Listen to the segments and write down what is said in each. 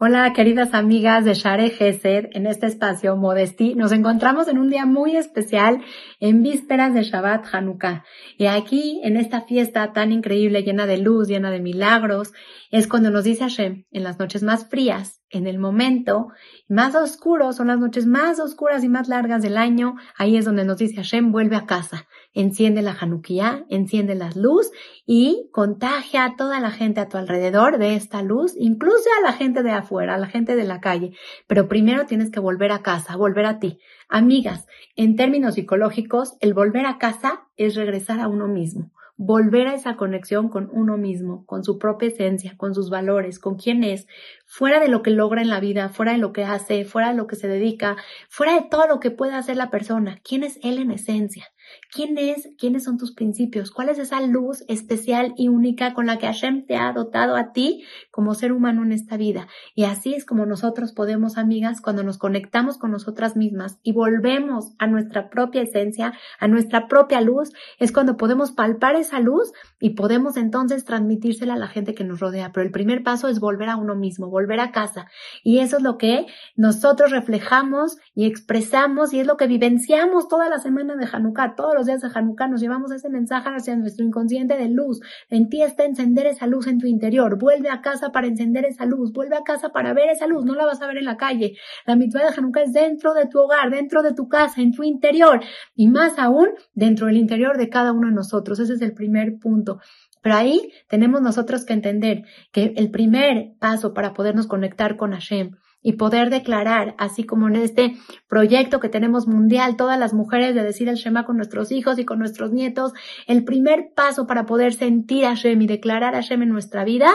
Hola, queridas amigas de Share Gesed, en este espacio Modesti. Nos encontramos en un día muy especial, en vísperas de Shabbat Hanukkah. Y aquí, en esta fiesta tan increíble, llena de luz, llena de milagros, es cuando nos dice Hashem, en las noches más frías, en el momento más oscuro, son las noches más oscuras y más largas del año, ahí es donde nos dice Hashem, vuelve a casa enciende la Hanukkah, enciende la luz y contagia a toda la gente a tu alrededor de esta luz, incluso a la gente de afuera, a la gente de la calle. Pero primero tienes que volver a casa, volver a ti. Amigas, en términos psicológicos, el volver a casa es regresar a uno mismo volver a esa conexión con uno mismo, con su propia esencia, con sus valores, con quién es, fuera de lo que logra en la vida, fuera de lo que hace, fuera de lo que se dedica, fuera de todo lo que puede hacer la persona, quién es él en esencia. ¿Quién es? ¿Quiénes son tus principios? ¿Cuál es esa luz especial y única con la que Hashem te ha dotado a ti como ser humano en esta vida? Y así es como nosotros podemos, amigas, cuando nos conectamos con nosotras mismas y volvemos a nuestra propia esencia, a nuestra propia luz, es cuando podemos palpar esa luz y podemos entonces transmitírsela a la gente que nos rodea. Pero el primer paso es volver a uno mismo, volver a casa. Y eso es lo que nosotros reflejamos y expresamos y es lo que vivenciamos toda la semana de Hanukkah todos los días de Hanukkah nos llevamos ese mensaje hacia nuestro inconsciente de luz. En ti está encender esa luz en tu interior. Vuelve a casa para encender esa luz. Vuelve a casa para ver esa luz. No la vas a ver en la calle. La mitzvah de Hanukkah es dentro de tu hogar, dentro de tu casa, en tu interior. Y más aún, dentro del interior de cada uno de nosotros. Ese es el primer punto. Pero ahí tenemos nosotros que entender que el primer paso para podernos conectar con Hashem y poder declarar, así como en este proyecto que tenemos mundial, todas las mujeres de decir el Shema con nuestros hijos y con nuestros nietos, el primer paso para poder sentir a Hashem y declarar a Hashem en nuestra vida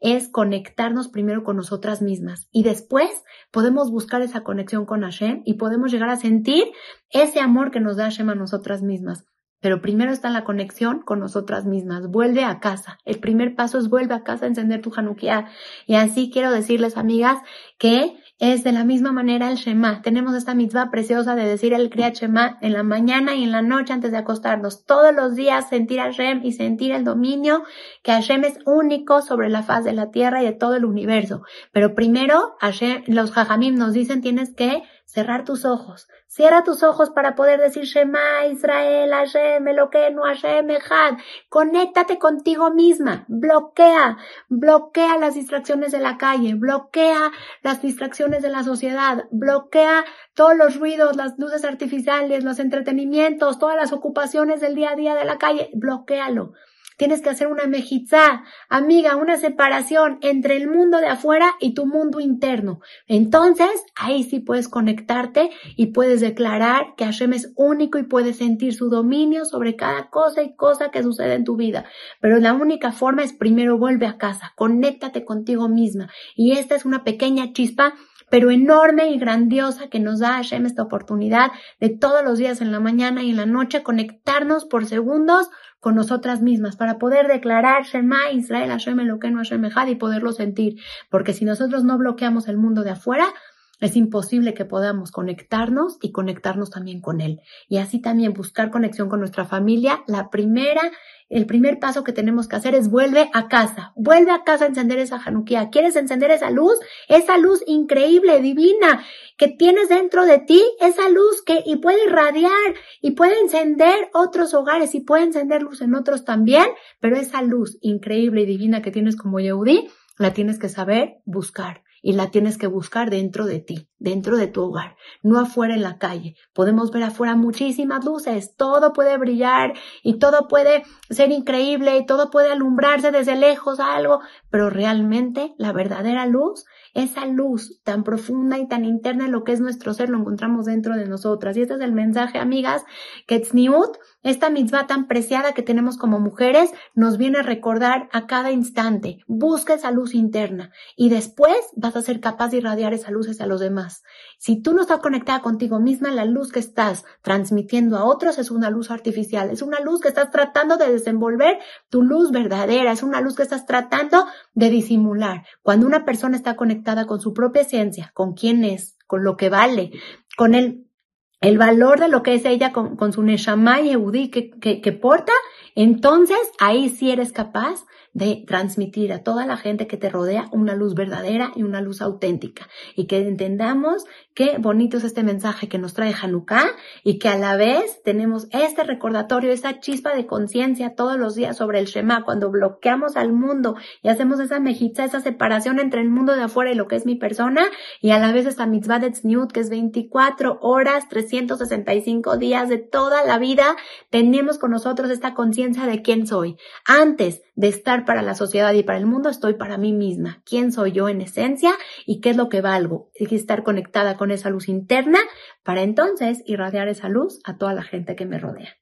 es conectarnos primero con nosotras mismas y después podemos buscar esa conexión con Hashem y podemos llegar a sentir ese amor que nos da Hashem a nosotras mismas. Pero primero está la conexión con nosotras mismas. Vuelve a casa. El primer paso es vuelve a casa encender tu Hanukkah. Y así quiero decirles, amigas, que es de la misma manera el Shema. Tenemos esta mitzvah preciosa de decir el Kriyat Shema en la mañana y en la noche antes de acostarnos. Todos los días sentir a Hashem y sentir el dominio que Hashem es único sobre la faz de la tierra y de todo el universo. Pero primero, los Jajamim nos dicen tienes que cerrar tus ojos. Cierra tus ojos para poder decir Shema, Israel, Hashem, Eloquenu, Hashem, Echad. Conéctate contigo misma. Bloquea, bloquea las distracciones de la calle, bloquea las distracciones de la sociedad, bloquea todos los ruidos, las luces artificiales, los entretenimientos, todas las ocupaciones del día a día de la calle. Bloquéalo. Tienes que hacer una mejizá, amiga, una separación entre el mundo de afuera y tu mundo interno. Entonces, ahí sí puedes conectarte y puedes declarar que Hashem es único y puedes sentir su dominio sobre cada cosa y cosa que sucede en tu vida. Pero la única forma es primero vuelve a casa, conéctate contigo misma. Y esta es una pequeña chispa pero enorme y grandiosa que nos da Hashem esta oportunidad de todos los días en la mañana y en la noche conectarnos por segundos con nosotras mismas para poder declarar Shema Israel Hashem Eloqueno Hashem Echad y poderlo sentir. Porque si nosotros no bloqueamos el mundo de afuera, es imposible que podamos conectarnos y conectarnos también con Él. Y así también buscar conexión con nuestra familia. La primera, el primer paso que tenemos que hacer es vuelve a casa. Vuelve a casa a encender esa Hanukkah. ¿Quieres encender esa luz? Esa luz increíble, divina, que tienes dentro de ti. Esa luz que y puede irradiar y puede encender otros hogares y puede encender luz en otros también. Pero esa luz increíble y divina que tienes como Yehudi, la tienes que saber buscar y la tienes que buscar dentro de ti, dentro de tu hogar, no afuera en la calle. Podemos ver afuera muchísimas luces, todo puede brillar y todo puede ser increíble y todo puede alumbrarse desde lejos algo, pero realmente la verdadera luz, esa luz tan profunda y tan interna en lo que es nuestro ser, lo encontramos dentro de nosotras. Y este es el mensaje, amigas, que Tzniut, esta mitzvah tan preciada que tenemos como mujeres, nos viene a recordar a cada instante. Busca esa luz interna y después vas a ser capaz de irradiar esa luz hacia los demás. Si tú no estás conectada contigo misma, la luz que estás transmitiendo a otros es una luz artificial, es una luz que estás tratando de desenvolver tu luz verdadera, es una luz que estás tratando de disimular. Cuando una persona está conectada con su propia esencia, con quién es, con lo que vale, con el, el valor de lo que es ella, con, su Neshama y que, que, que porta, entonces ahí sí eres capaz de transmitir a toda la gente que te rodea una luz verdadera y una luz auténtica. Y que entendamos qué bonito es este mensaje que nos trae Hanukkah y que a la vez tenemos este recordatorio, esa chispa de conciencia todos los días sobre el Shema, cuando bloqueamos al mundo y hacemos esa mejitza, esa separación entre el mundo de afuera y lo que es mi persona, y a la vez esta mitzvah de Tzniut, que es 24 horas, 365 días de toda la vida, tenemos con nosotros esta de quién soy. Antes de estar para la sociedad y para el mundo, estoy para mí misma. ¿Quién soy yo en esencia y qué es lo que valgo? Hay que estar conectada con esa luz interna para entonces irradiar esa luz a toda la gente que me rodea.